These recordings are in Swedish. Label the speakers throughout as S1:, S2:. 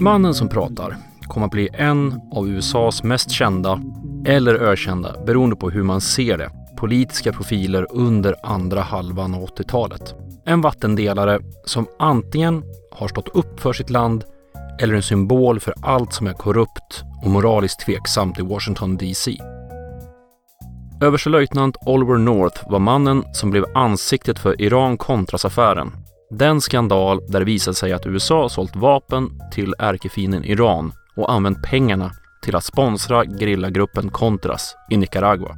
S1: Mannen som pratar kommer att bli en av USAs mest kända eller ökända, beroende på hur man ser det, politiska profiler under andra halvan av 80-talet. En vattendelare som antingen har stått upp för sitt land eller en symbol för allt som är korrupt och moraliskt tveksamt i Washington DC. Överstelöjtnant Oliver North var mannen som blev ansiktet för Iran-Contras-affären. Den skandal där det visade sig att USA sålt vapen till ärkefienden Iran och använt pengarna till att sponsra gerillagruppen Contras i Nicaragua.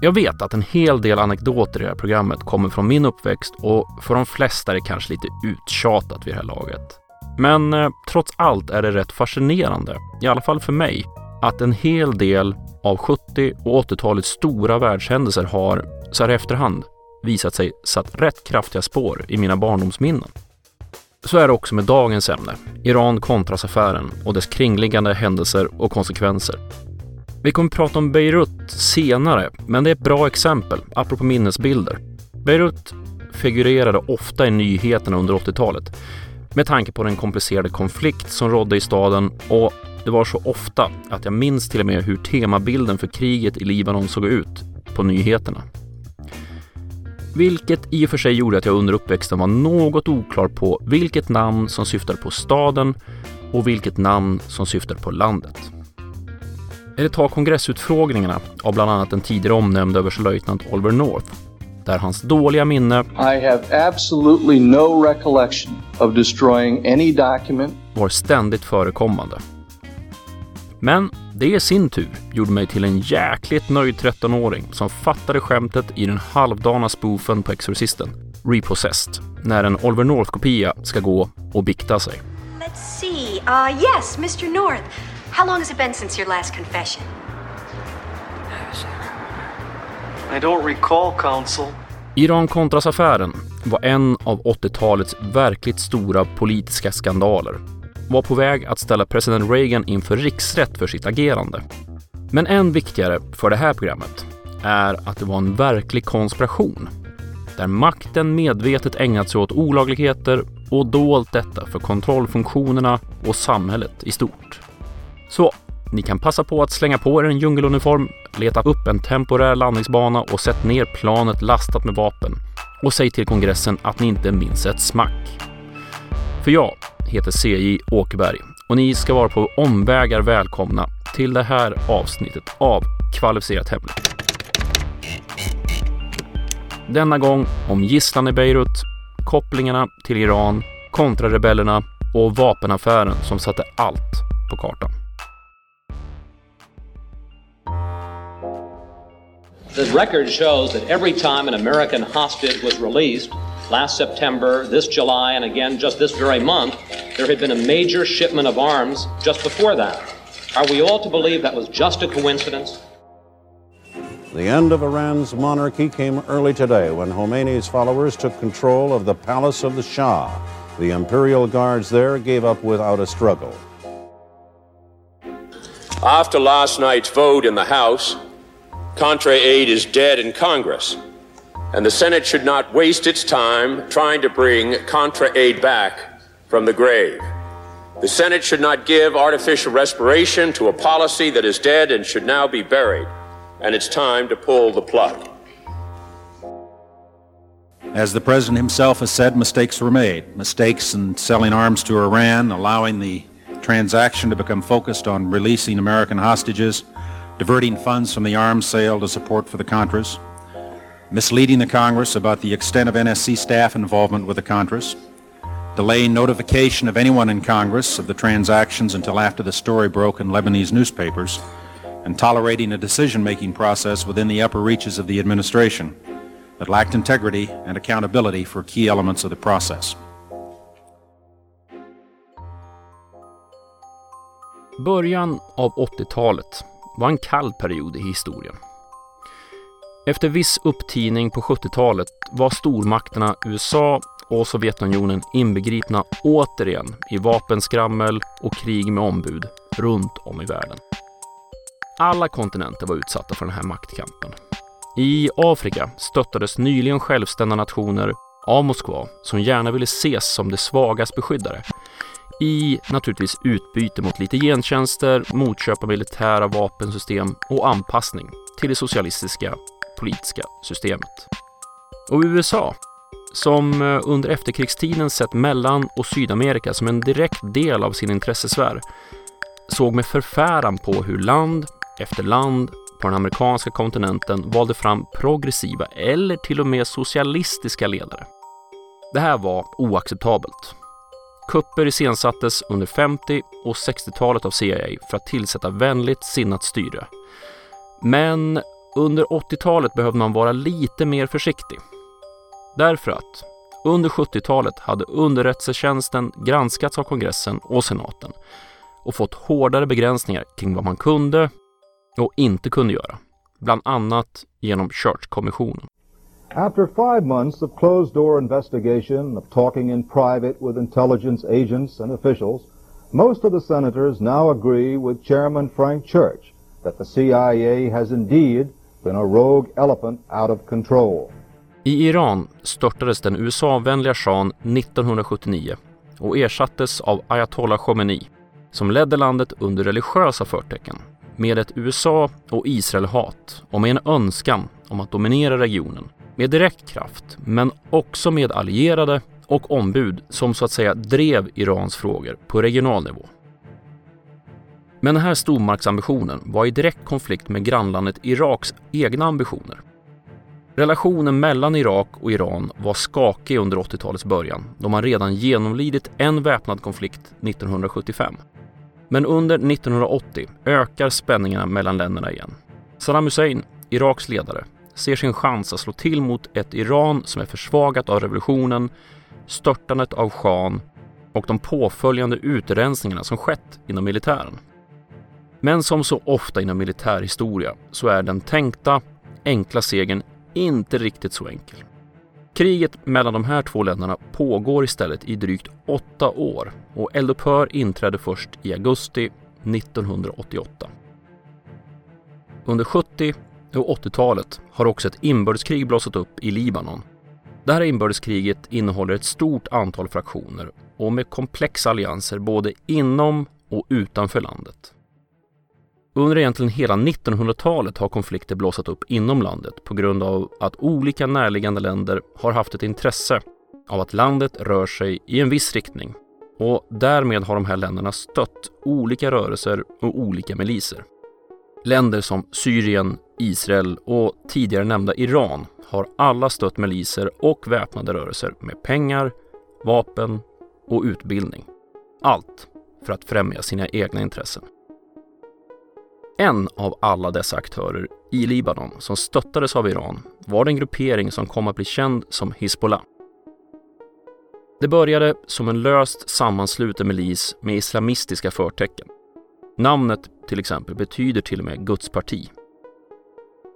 S1: Jag vet att en hel del anekdoter i det här programmet kommer från min uppväxt och för de flesta är det kanske lite uttjatat vid det här laget. Men eh, trots allt är det rätt fascinerande, i alla fall för mig, att en hel del av 70 och 80-talets stora världshändelser har, så här i efterhand, visat sig satt rätt kraftiga spår i mina barndomsminnen. Så är det också med dagens ämne, Iran-Contras-affären och dess kringliggande händelser och konsekvenser. Vi kommer att prata om Beirut senare, men det är ett bra exempel, apropå minnesbilder. Beirut figurerade ofta i nyheterna under 80-talet med tanke på den komplicerade konflikt som rådde i staden och det var så ofta att jag minns till och med hur temabilden för kriget i Libanon såg ut på nyheterna. Vilket i och för sig gjorde att jag under uppväxten var något oklar på vilket namn som syftade på staden och vilket namn som syftade på landet. Eller ta kongressutfrågningarna av bland annat den tidigare omnämnde överstelöjtnant Oliver North där hans dåliga minne
S2: I have absolutely no recollection of destroying any document
S1: var ständigt förekommande. Men det i sin tur gjorde mig till en jäkligt nöjd 13-åring som fattade skämtet i den halvdana spoofen på Exorcisten, Repossessed, när en Oliver North-kopia ska gå och bikta sig.
S3: Let's see. Uh, yes, Mr. North. How long has it been since your last confession?
S4: I don't recall, counsel.
S1: Iran-Contras-affären var en av 80-talets verkligt stora politiska skandaler. Var på väg att ställa president Reagan inför riksrätt för sitt agerande. Men än viktigare för det här programmet är att det var en verklig konspiration där makten medvetet ägnat sig åt olagligheter och dolt detta för kontrollfunktionerna och samhället i stort. Så ni kan passa på att slänga på er en djungeluniform, leta upp en temporär landningsbana och sätt ner planet lastat med vapen. Och säg till kongressen att ni inte minns ett smack. För jag heter CJ Åkerberg och ni ska vara på omvägar välkomna till det här avsnittet av Kvalificerat hemligt. Denna gång om gisslan i Beirut, kopplingarna till Iran, kontrarebellerna och vapenaffären som satte allt på kartan.
S5: The record shows that every time an American hostage was released, last September, this July, and again just this very month, there had been a major shipment of arms just before that. Are we all to believe that was just a coincidence?
S6: The end of Iran's monarchy came early today when Khomeini's followers took control of the palace of the Shah. The imperial guards there gave up without a struggle.
S7: After last night's vote in the House, Contra aid is dead in Congress, and the Senate should not waste its time trying to bring Contra aid back from the grave. The Senate should not give artificial respiration to a policy that is dead and should now be buried, and it's time to pull the plug.
S8: As the president himself has said, mistakes were made. Mistakes in selling arms to Iran, allowing the transaction to become focused on releasing American hostages, diverting funds from the arms sale to support for the Contras, misleading the Congress about the extent of NSC staff involvement with the Contras, delaying notification of anyone in Congress of the transactions until after the story broke in Lebanese newspapers, and tolerating a decision-making process within the upper reaches of the administration that lacked integrity and accountability for key elements of the process.
S1: Början av 80-talet var en kall period i historien. Efter viss upptining på 70-talet var stormakterna USA och Sovjetunionen inbegripna återigen i vapenskrammel och krig med ombud runt om i världen. Alla kontinenter var utsatta för den här maktkampen. I Afrika stöttades nyligen självständiga nationer av Moskva som gärna ville ses som det svagas beskyddare i naturligtvis utbyte mot lite gentjänster, motköp av militära vapensystem och anpassning till det socialistiska politiska systemet. Och USA, som eh, under efterkrigstiden sett Mellan och Sydamerika som en direkt del av sin intressesfär, såg med förfäran på hur land efter land på den amerikanska kontinenten valde fram progressiva eller till och med socialistiska ledare. Det här var oacceptabelt. Kupper iscensattes under 50 och 60-talet av CIA för att tillsätta vänligt sinnat styre. Men under 80-talet behövde man vara lite mer försiktig. Därför att under 70-talet hade underrättelsetjänsten granskats av kongressen och senaten och fått hårdare begränsningar kring vad man kunde och inte kunde göra. Bland annat genom Church-kommissionen.
S9: After five months of closed door investigation, of talking in private with intelligence agents and officials, most of the senators now agree with Chairman Frank Church that the CIA has indeed been a rogue elephant out of control.
S1: I Iran störtades den USA-vänliga shahen 1979 och ersattes av ayatollah Khomeini som ledde landet under religiösa förtecken med ett USA och Israel-hat och med en önskan om att dominera regionen med direkt kraft, men också med allierade och ombud som så att säga drev Irans frågor på regional nivå. Men den här stormaktsambitionen var i direkt konflikt med grannlandet Iraks egna ambitioner. Relationen mellan Irak och Iran var skakig under 80-talets början då man redan genomlidit en väpnad konflikt 1975. Men under 1980 ökar spänningarna mellan länderna igen. Saddam Hussein, Iraks ledare, ser sin chans att slå till mot ett Iran som är försvagat av revolutionen, störtandet av shahen och de påföljande utrensningarna som skett inom militären. Men som så ofta inom militärhistoria så är den tänkta, enkla segern inte riktigt så enkel. Kriget mellan de här två länderna pågår istället i drygt åtta år och eldupphör inträdde först i augusti 1988. Under 70 och 80-talet har också ett inbördeskrig blossat upp i Libanon. Det här inbördeskriget innehåller ett stort antal fraktioner och med komplexa allianser både inom och utanför landet. Under egentligen hela 1900-talet har konflikter blossat upp inom landet på grund av att olika närliggande länder har haft ett intresse av att landet rör sig i en viss riktning och därmed har de här länderna stött olika rörelser och olika miliser. Länder som Syrien, Israel och tidigare nämnda Iran har alla stött miliser och väpnade rörelser med pengar, vapen och utbildning. Allt för att främja sina egna intressen. En av alla dessa aktörer i Libanon som stöttades av Iran var den gruppering som kom att bli känd som Hizbollah. Det började som en löst sammansluten milis med islamistiska förtecken. Namnet till exempel betyder till och med Guds parti.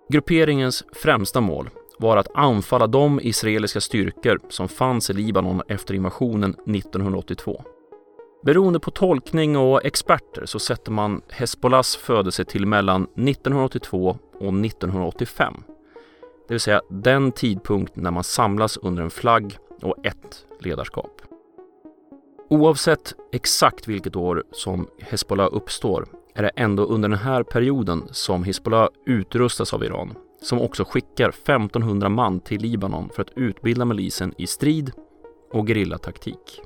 S1: Grupperingens främsta mål var att anfalla de israeliska styrkor som fanns i Libanon efter invasionen 1982. Beroende på tolkning och experter så sätter man Hezbollahs födelse till mellan 1982 och 1985. Det vill säga den tidpunkt när man samlas under en flagg och ett ledarskap. Oavsett exakt vilket år som Hezbollah uppstår är det ändå under den här perioden som Hizbollah utrustas av Iran som också skickar 1500 man till Libanon för att utbilda milisen i strid och gerillataktik.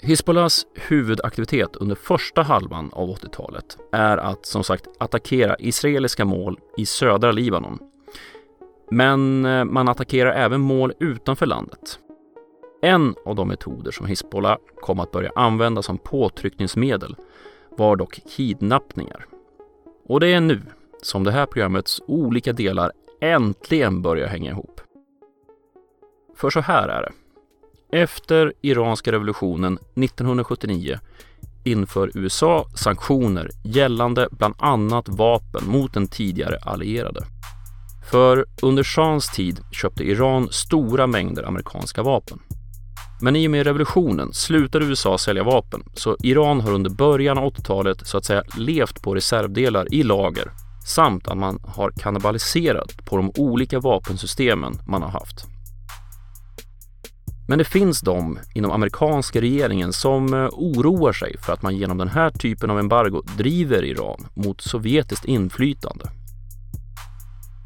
S1: Hizbollahs huvudaktivitet under första halvan av 80-talet är att som sagt attackera israeliska mål i södra Libanon. Men eh, man attackerar även mål utanför landet. En av de metoder som Hizbollah kom att börja använda som påtryckningsmedel var dock kidnappningar. Och det är nu som det här programmets olika delar äntligen börjar hänga ihop. För så här är det. Efter iranska revolutionen 1979 inför USA sanktioner gällande bland annat vapen mot den tidigare allierade. För under shahens tid köpte Iran stora mängder amerikanska vapen. Men i och med revolutionen slutade USA sälja vapen så Iran har under början av 80-talet så att säga levt på reservdelar i lager samt att man har kannibaliserat på de olika vapensystemen man har haft. Men det finns de inom amerikanska regeringen som eh, oroar sig för att man genom den här typen av embargo driver Iran mot sovjetiskt inflytande.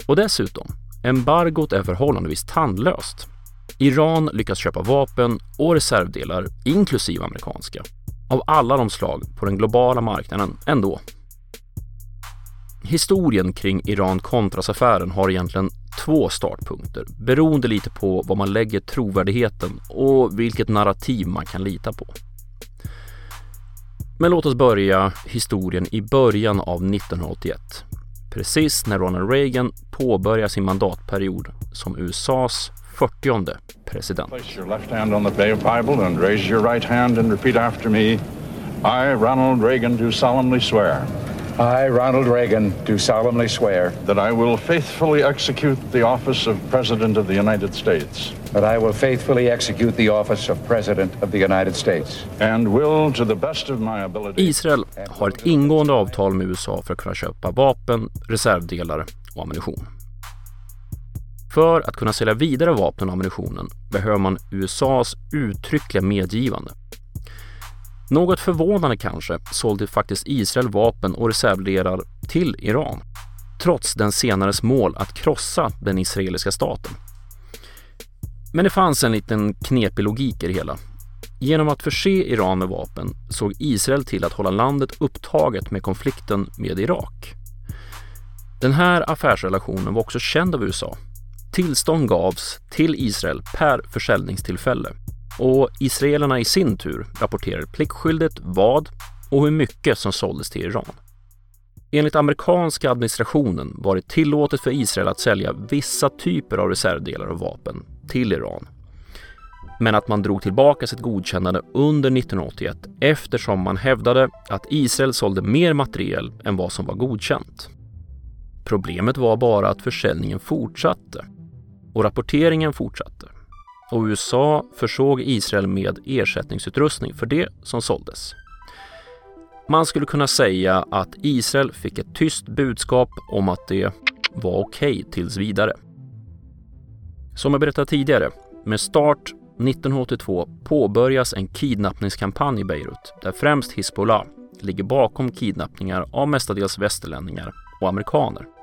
S1: Och dessutom, embargot är förhållandevis tandlöst. Iran lyckas köpa vapen och reservdelar, inklusive amerikanska, av alla de slag på den globala marknaden ändå. Historien kring Iran-Contras-affären har egentligen två startpunkter beroende lite på vad man lägger trovärdigheten och vilket narrativ man kan lita på. Men låt oss börja historien i början av 1981. Precis när Ronald Reagan påbörjar sin mandatperiod som USAs 40 president.
S10: Place your left hand on the Bible and raise your right hand and repeat after me. I, Ronald Reagan, do solemnly swear.
S11: I, Ronald Reagan, do solemnly swear
S10: that I will faithfully execute the office of President of the United States.
S11: That I will faithfully execute the office of President of the United States.
S10: And will, to the best of my ability...
S1: Israel har ett ingående avtal med USA för att kunna köpa vapen, reservdelar och ammunition. För att kunna sälja vidare vapnen och ammunitionen behöver man USAs uttryckliga medgivande. Något förvånande kanske sålde faktiskt Israel vapen och reservdelar till Iran trots den senares mål att krossa den israeliska staten. Men det fanns en liten knepig logik i det hela. Genom att förse Iran med vapen såg Israel till att hålla landet upptaget med konflikten med Irak. Den här affärsrelationen var också känd av USA. Tillstånd gavs till Israel per försäljningstillfälle och israelerna i sin tur rapporterade pliktskyldigt vad och hur mycket som såldes till Iran. Enligt amerikanska administrationen var det tillåtet för Israel att sälja vissa typer av reservdelar och vapen till Iran. Men att man drog tillbaka sitt godkännande under 1981 eftersom man hävdade att Israel sålde mer materiel än vad som var godkänt. Problemet var bara att försäljningen fortsatte och rapporteringen fortsatte och USA försåg Israel med ersättningsutrustning för det som såldes. Man skulle kunna säga att Israel fick ett tyst budskap om att det var okej okay tills vidare. Som jag berättade tidigare, med start 1982 påbörjas en kidnappningskampanj i Beirut där främst Hizbollah ligger bakom kidnappningar av mestadels västerlänningar och amerikaner.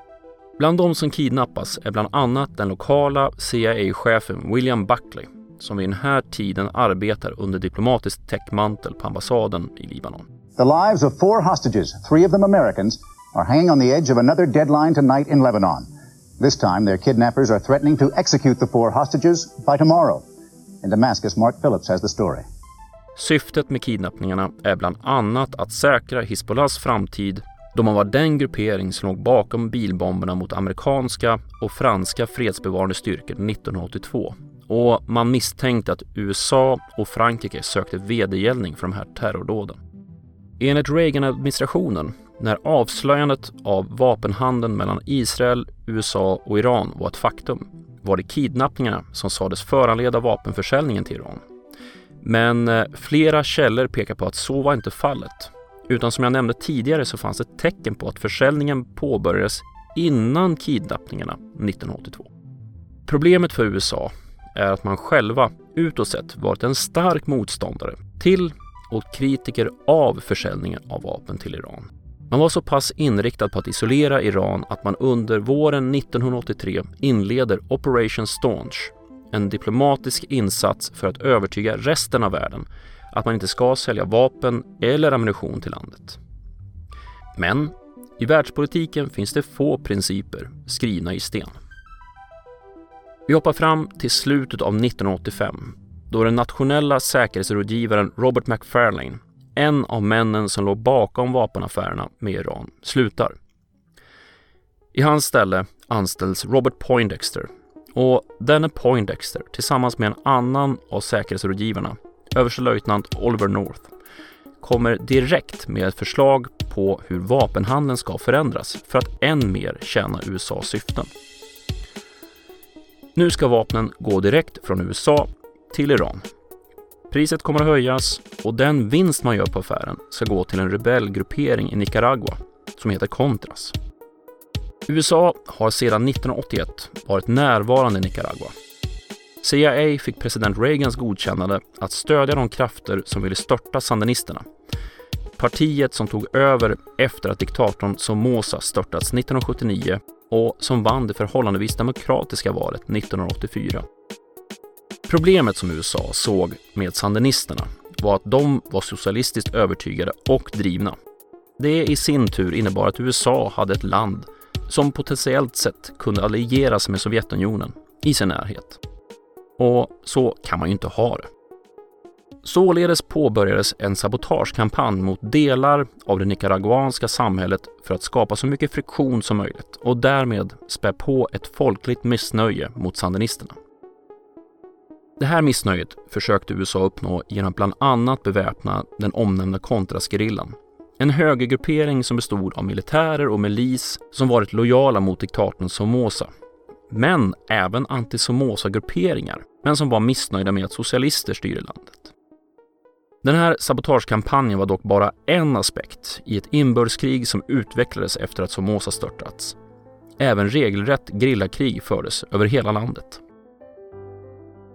S1: Bland de som kidnappas är bland annat den lokala CIA-chefen William Buckley som vid den här tiden arbetar under diplomatisk täckmantel på ambassaden i Libanon.
S12: The lives of four hostages, three of them Americans, are hanging on the edge of another deadline tonight in Lebanon. This time their kidnappers are threatening to execute the four hostages by tomorrow. In Damascus, Mark Phillips has the story.
S1: Syftet med kidnappningarna är bland annat att säkra Hizbollahs framtid då man var den gruppering som låg bakom bilbomberna mot amerikanska och franska fredsbevarande styrkor 1982 och man misstänkte att USA och Frankrike sökte vedergällning för de här terrordåden. Enligt Reagan-administrationen, när avslöjandet av vapenhandeln mellan Israel, USA och Iran var ett faktum, var det kidnappningarna som sades föranleda vapenförsäljningen till Iran. Men eh, flera källor pekar på att så var inte fallet utan som jag nämnde tidigare så fanns det tecken på att försäljningen påbörjades innan kidnappningarna 1982. Problemet för USA är att man själva utåt sett varit en stark motståndare till och kritiker av försäljningen av vapen till Iran. Man var så pass inriktad på att isolera Iran att man under våren 1983 inleder Operation Staunch, en diplomatisk insats för att övertyga resten av världen att man inte ska sälja vapen eller ammunition till landet. Men i världspolitiken finns det få principer skrivna i sten. Vi hoppar fram till slutet av 1985 då den nationella säkerhetsrådgivaren Robert McFarlane, en av männen som låg bakom vapenaffärerna med Iran, slutar. I hans ställe anställs Robert Poindexter och denne Poindexter tillsammans med en annan av säkerhetsrådgivarna överstelöjtnant Oliver North kommer direkt med ett förslag på hur vapenhandeln ska förändras för att än mer tjäna USAs syften. Nu ska vapnen gå direkt från USA till Iran. Priset kommer att höjas och den vinst man gör på affären ska gå till en rebellgruppering i Nicaragua som heter Contras. USA har sedan 1981 varit närvarande i Nicaragua CIA fick president Reagans godkännande att stödja de krafter som ville störta sandinisterna. Partiet som tog över efter att diktatorn Somoza störtats 1979 och som vann det förhållandevis demokratiska valet 1984. Problemet som USA såg med sandinisterna var att de var socialistiskt övertygade och drivna. Det i sin tur innebar att USA hade ett land som potentiellt sett kunde allieras med Sovjetunionen i sin närhet. Och så kan man ju inte ha det. Således påbörjades en sabotagekampanj mot delar av det nicaraguanska samhället för att skapa så mycket friktion som möjligt och därmed spä på ett folkligt missnöje mot sandinisterna. Det här missnöjet försökte USA uppnå genom att bland annat beväpna den omnämnda Contrasgerillan. En högergruppering som bestod av militärer och milis som varit lojala mot diktatorn Somoza. Men även antisomosa-grupperingar, men som var missnöjda med att socialister styrde landet. Den här sabotagekampanjen var dock bara en aspekt i ett inbördeskrig som utvecklades efter att Somoza störtats. Även regelrätt grillakrig fördes över hela landet.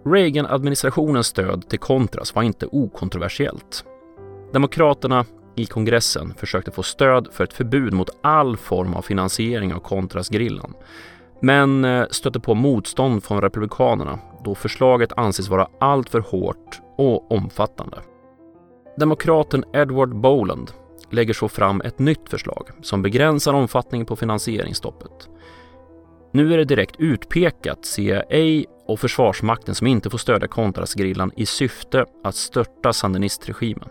S1: Reagan-administrationens stöd till Contras var inte okontroversiellt. Demokraterna i kongressen försökte få stöd för ett förbud mot all form av finansiering av Contras-grillan men eh, stötte på motstånd från Republikanerna då förslaget anses vara alltför hårt och omfattande. Demokraten Edward Boland lägger så fram ett nytt förslag som begränsar omfattningen på finansieringsstoppet. Nu är det direkt utpekat CIA och Försvarsmakten som inte får stödja Contrasgerillan i syfte att störta sandinistregimen.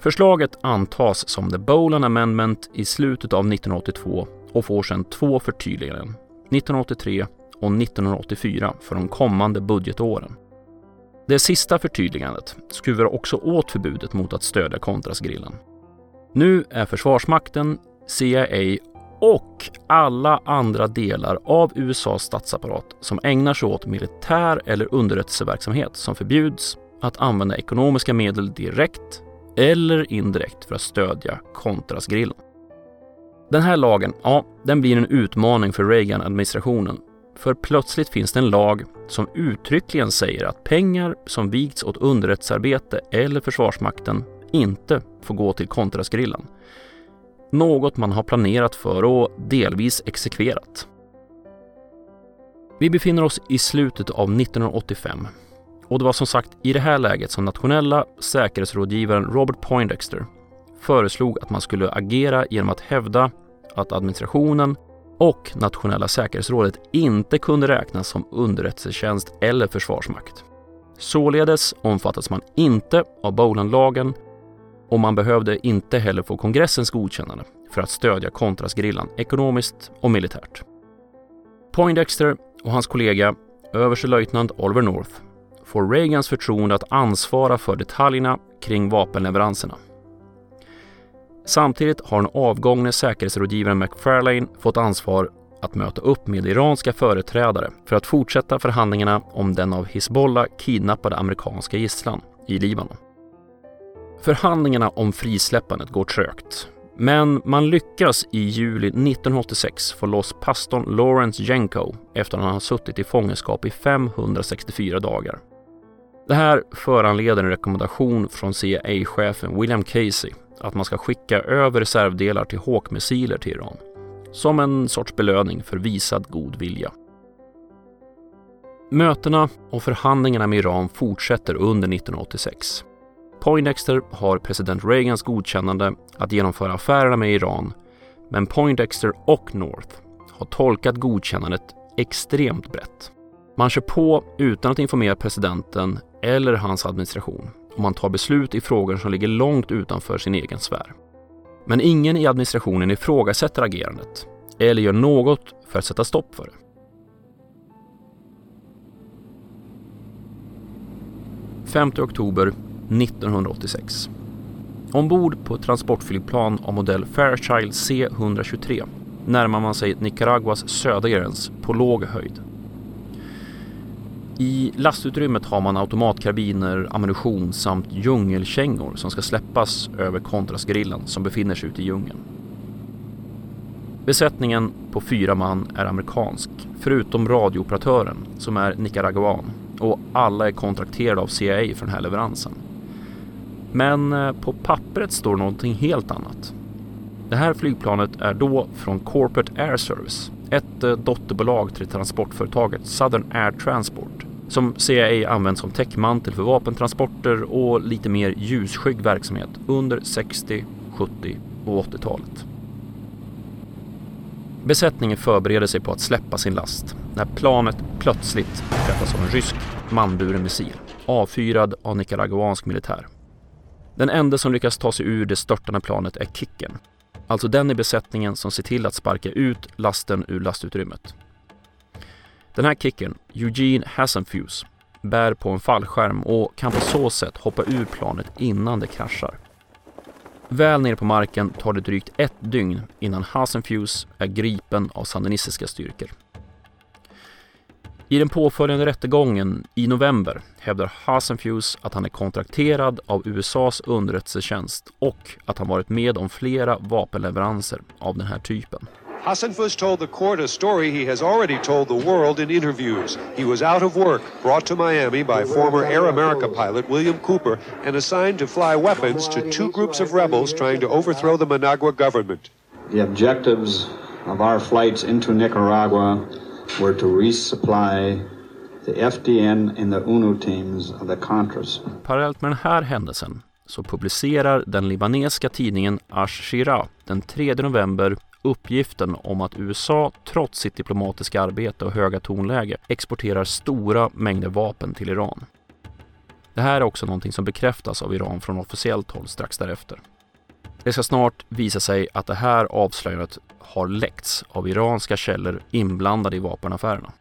S1: Förslaget antas som The Boland Amendment i slutet av 1982 och får sedan två förtydliganden, 1983 och 1984 för de kommande budgetåren. Det sista förtydligandet skruvar också åt förbudet mot att stödja Contrasgrillen. Nu är Försvarsmakten, CIA och alla andra delar av USAs statsapparat som ägnar sig åt militär eller underrättelseverksamhet som förbjuds att använda ekonomiska medel direkt eller indirekt för att stödja Contrasgrillen. Den här lagen, ja, den blir en utmaning för Reagan-administrationen för plötsligt finns det en lag som uttryckligen säger att pengar som vigts åt underrättelsearbete eller Försvarsmakten inte får gå till kontrasgrillan. Något man har planerat för och delvis exekverat. Vi befinner oss i slutet av 1985 och det var som sagt i det här läget som nationella säkerhetsrådgivaren Robert Poindexter föreslog att man skulle agera genom att hävda att administrationen och Nationella säkerhetsrådet inte kunde räknas som underrättelsetjänst eller försvarsmakt. Således omfattas man inte av Bolandlagen och man behövde inte heller få kongressens godkännande för att stödja Contrasgerillan ekonomiskt och militärt. Poindexter och hans kollega överstelöjtnant Oliver North får Reagans förtroende att ansvara för detaljerna kring vapenleveranserna. Samtidigt har den avgångne säkerhetsrådgivaren McFarlane fått ansvar att möta upp med iranska företrädare för att fortsätta förhandlingarna om den av Hizbollah kidnappade amerikanska gisslan i Libanon. Förhandlingarna om frisläppandet går trögt, men man lyckas i juli 1986 få loss pastorn Lawrence Jenko efter att han har suttit i fångenskap i 564 dagar. Det här föranleder en rekommendation från CIA-chefen William Casey att man ska skicka över reservdelar till Hawk-missiler till Iran. Som en sorts belöning för visad god vilja. Mötena och förhandlingarna med Iran fortsätter under 1986. Poindexter har president Reagans godkännande att genomföra affärerna med Iran men Poindexter och North har tolkat godkännandet extremt brett. Man kör på utan att informera presidenten eller hans administration och man tar beslut i frågor som ligger långt utanför sin egen sfär. Men ingen i administrationen ifrågasätter agerandet eller gör något för att sätta stopp för det. –5 oktober 1986. Ombord på ett transportflygplan av modell Fairchild C-123 närmar man sig Nicaraguas södra gräns på låg höjd. I lastutrymmet har man automatkarbiner, ammunition samt djungelkängor som ska släppas över kontrasgrillen som befinner sig ute i djungeln. Besättningen på fyra man är amerikansk, förutom radiooperatören som är nicaraguan och alla är kontrakterade av CIA för den här leveransen. Men eh, på pappret står någonting helt annat. Det här flygplanet är då från Corporate Air Service, ett eh, dotterbolag till transportföretaget Southern Air Transport som CIA använt som täckmantel för vapentransporter och lite mer ljusskygg verksamhet under 60, 70 och 80-talet. Besättningen förbereder sig på att släppa sin last när planet plötsligt träffas av en rysk manburen missil avfyrad av nicaraguansk militär. Den enda som lyckas ta sig ur det störtande planet är Kicken, alltså den i besättningen som ser till att sparka ut lasten ur lastutrymmet. Den här kicken, Eugene Hassenfuse, bär på en fallskärm och kan på så sätt hoppa ur planet innan det kraschar. Väl nere på marken tar det drygt ett dygn innan Hassenfuse är gripen av sandinistiska styrkor. I den påföljande rättegången i november hävdar Hasenfuse att han är kontrakterad av USAs underrättelsetjänst och att han varit med om flera vapenleveranser av den här typen.
S13: Hassanfus told the court a story he has already told the world in interviews. He was out of work, brought to Miami by former Air America pilot William Cooper, and assigned to fly weapons to two groups of rebels trying to overthrow the Managua government.
S14: The objectives of our flights into Nicaragua were to resupply the FDN and the UNO teams of the Contras.
S1: Parallellt med den här händelsen så publicerar den libanesiska tidningen Ash-Shira den 3 november uppgiften om att USA trots sitt diplomatiska arbete och höga tonläge exporterar stora mängder vapen till Iran. Det här är också någonting som bekräftas av Iran från officiellt håll strax därefter. Det ska snart visa sig att det här avslöjandet har läckts av iranska källor inblandade i vapenaffärerna.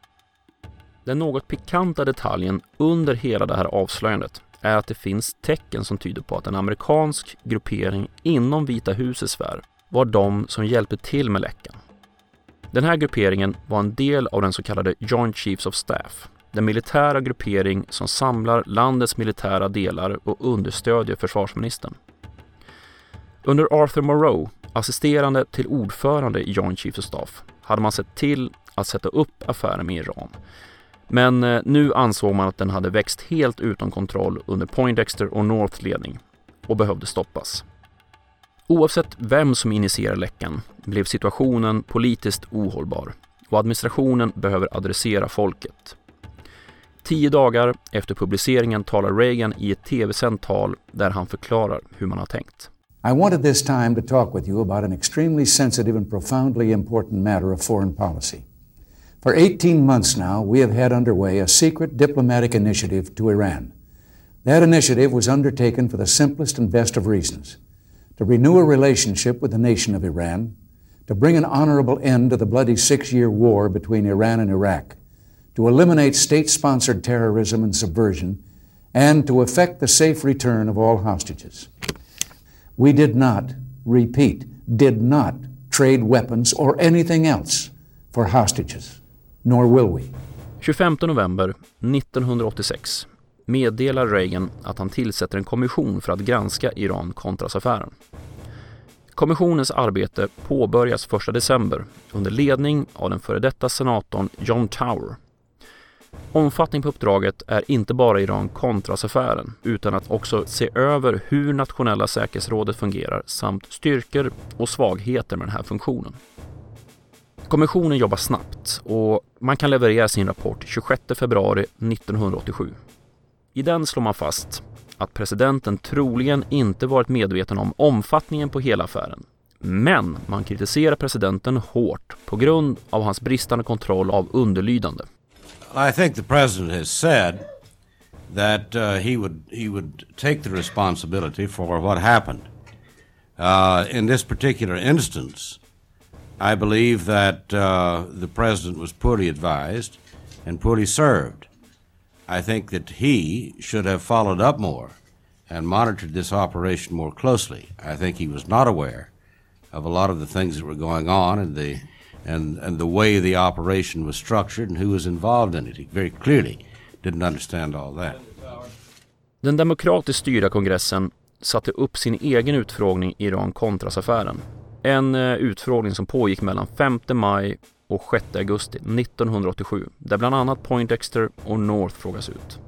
S1: Den något pikanta detaljen under hela det här avslöjandet är att det finns tecken som tyder på att en amerikansk gruppering inom Vita husets sfär var de som hjälpte till med läckan. Den här grupperingen var en del av den så kallade Joint Chiefs of Staff, den militära gruppering som samlar landets militära delar och understödjer försvarsministern. Under Arthur Moreau, assisterande till ordförande i Joint Chiefs of Staff, hade man sett till att sätta upp affären med Iran. Men eh, nu ansåg man att den hade växt helt utom kontroll under Poindexter och Norths ledning och behövde stoppas. Oavsett vem som initierar läckan blev situationen politiskt ohållbar och administrationen behöver adressera folket. Tio dagar efter publiceringen talar Reagan i ett tv-sänt tal där han förklarar hur man har tänkt.
S15: I wanted this time to talk with you about an extremely sensitive and profoundly important matter of foreign policy. For 18 months now, we have had underway a secret diplomatic initiative to Iran. That initiative was undertaken for the simplest and best of reasons to renew a relationship with the nation of Iran, to bring an honorable end to the bloody six year war between Iran and Iraq, to eliminate state sponsored terrorism and subversion, and to effect the safe return of all hostages. We did not, repeat, did not trade weapons or anything else for hostages, nor will we.
S1: 25 november 1986 meddelar Reagan att han tillsätter en kommission för att granska Iran-Contras-affären. Kommissionens arbete påbörjas 1 december under ledning av den före detta senatorn John Tower. Omfattning på uppdraget är inte bara Iran-Contras-affären utan att också se över hur nationella säkerhetsrådet fungerar samt styrkor och svagheter med den här funktionen. Kommissionen jobbar snabbt och man kan leverera sin rapport 26 februari 1987. I den slår man fast att presidenten troligen inte varit medveten om omfattningen på hela affären. Men man kritiserar presidenten hårt på grund av hans bristande kontroll av underlydande.
S16: I think the president has said that uh, he would he would take the responsibility for what happened. Uh, in this particular instance, I believe that uh, the president was poorly advised and poorly served. I think that he should have followed up more and monitored this operation more closely. I think he was not aware of a lot of the things that were going on and the and, and the way the operation was structured and who was involved in it. He very clearly didn't understand all that.
S1: Den demokratiskt styrda kongressen satte upp sin egen utfrågning i Iran-Contras-affären. En eh, utfrågning som pågick mellan 5 maj och 6 augusti 1987 där bland annat Poindexter och North frågas ut.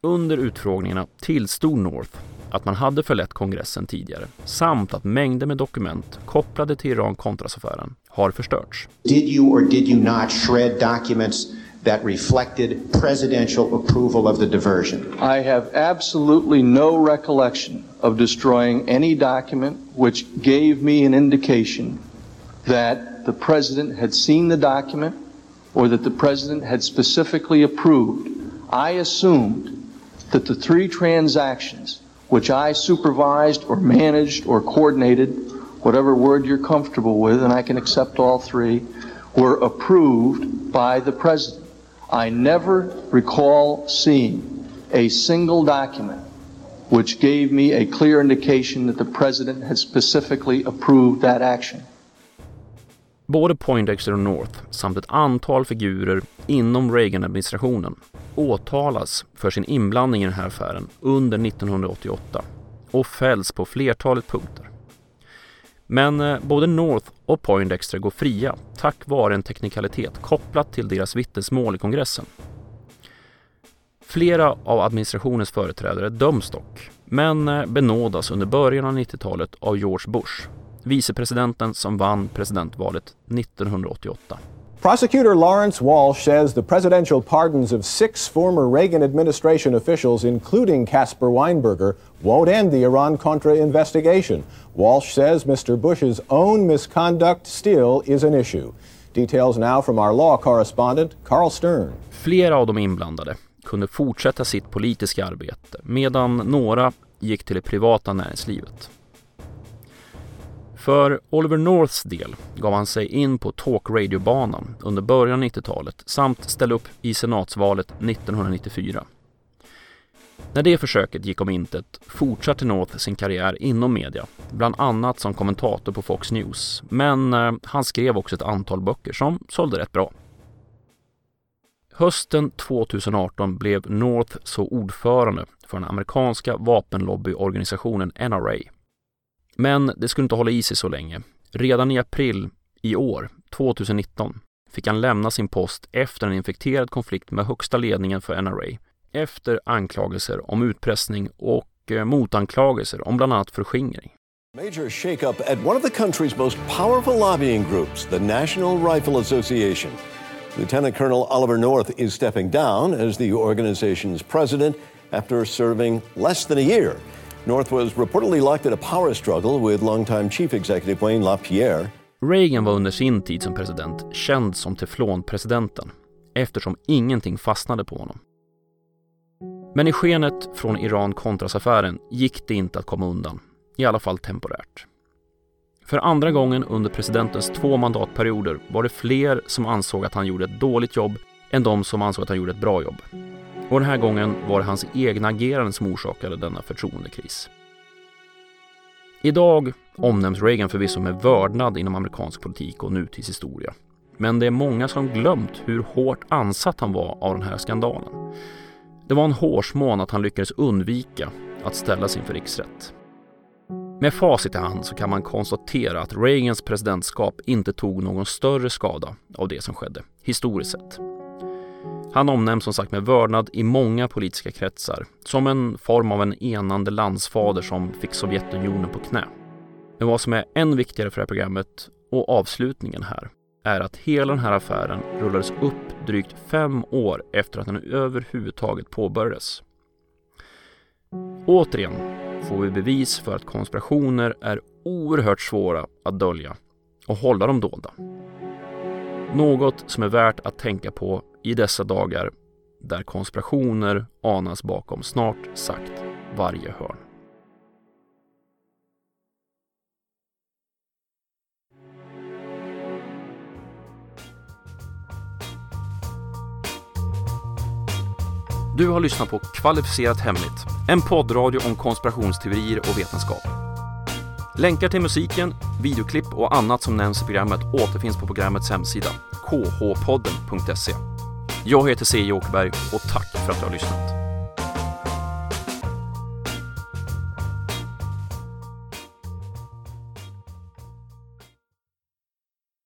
S1: Under utfrågningarna tillstod North att man hade förlett kongressen tidigare samt att mängder med dokument kopplade till Iran-Contras-affären har förstörts.
S17: Did you or did you not shred documents that reflected presidential approval of the diversion?
S4: I have absolutely no recollection of destroying any document which gave me an indication that the president had seen the document or that the president had specifically approved. I assumed that the three transactions which I supervised or managed or coordinated, whatever word you're comfortable with, and I can accept all three, were approved by the president. I never recall seeing a single document which gave me a clear indication that the president had specifically approved that action.
S1: Både Poindexter och North samt ett antal figurer inom Reagan-administrationen åtalas för sin inblandning i den här affären under 1988 och fälls på flertalet punkter. Men eh, både North och Poindexter går fria tack vare en teknikalitet kopplat till deras vittnesmål i kongressen. Flera av administrationens företrädare döms dock, men eh, benådas under början av 90-talet av George Bush vicepresidenten som vann presidentvalet 1988.
S18: Prosecutor Lawrence Walsh says the presidential pardons of six former Reagan administration officials, including Casper Weinberger, won't end the Iran Contra investigation. Walsh says Mr. Bush's own misconduct still is an issue. Details now from our law correspondent, Carl Stern.
S1: Flera av de inblandade kunde fortsätta sitt politiska arbete medan några gick till det privata näringslivet. För Oliver Norths del gav han sig in på talk-radio-banan under början av 90-talet samt ställde upp i senatsvalet 1994. När det försöket gick om intet fortsatte North sin karriär inom media, bland annat som kommentator på Fox News, men eh, han skrev också ett antal böcker som sålde rätt bra. Hösten 2018 blev North så ordförande för den amerikanska vapenlobbyorganisationen NRA men det skulle inte hålla i sig så länge. Redan i april i år, 2019, fick han lämna sin post efter en infekterad konflikt med högsta ledningen för NRA efter anklagelser om utpressning och eh, motanklagelser om bland annat förskingring.
S19: Major shakeup at one of the country's most powerful lobbying groups, the National Rifle Association. Lieutenant Colonel Oliver North is stepping down as the organization's president after serving less than a year. North was reportedly locked in a power struggle with longtime chief executive Wayne LaPierre.
S1: Reagan var under sin tid som president känd som teflonpresidenten eftersom ingenting fastnade på honom. Men i skenet från Iran-Contras-affären gick det inte att komma undan, i alla fall temporärt. För andra gången under presidentens två mandatperioder var det fler som ansåg att han gjorde ett dåligt jobb än de som ansåg att han gjorde ett bra jobb. Och den här gången var det hans egna agerande som orsakade denna förtroendekris. Idag omnämns Reagan förvisso med vördnad inom amerikansk politik och nutidshistoria. Men det är många som glömt hur hårt ansatt han var av den här skandalen. Det var en hårsmån att han lyckades undvika att ställas inför riksrätt. Med facit i hand så kan man konstatera att Reagans presidentskap inte tog någon större skada av det som skedde, historiskt sett. Han omnämns som sagt med vördnad i många politiska kretsar som en form av en enande landsfader som fick Sovjetunionen på knä. Men vad som är än viktigare för det här programmet och avslutningen här är att hela den här affären rullades upp drygt fem år efter att den överhuvudtaget påbörjades. Återigen får vi bevis för att konspirationer är oerhört svåra att dölja och hålla dem dolda. Något som är värt att tänka på i dessa dagar där konspirationer anas bakom snart sagt varje hörn. Du har lyssnat på Kvalificerat Hemligt, en poddradio om konspirationsteorier och vetenskap. Länkar till musiken, videoklipp och annat som nämns i programmet återfinns på programmets hemsida, khpodden.se. Jag heter C. Åkerberg och tack för att du har lyssnat.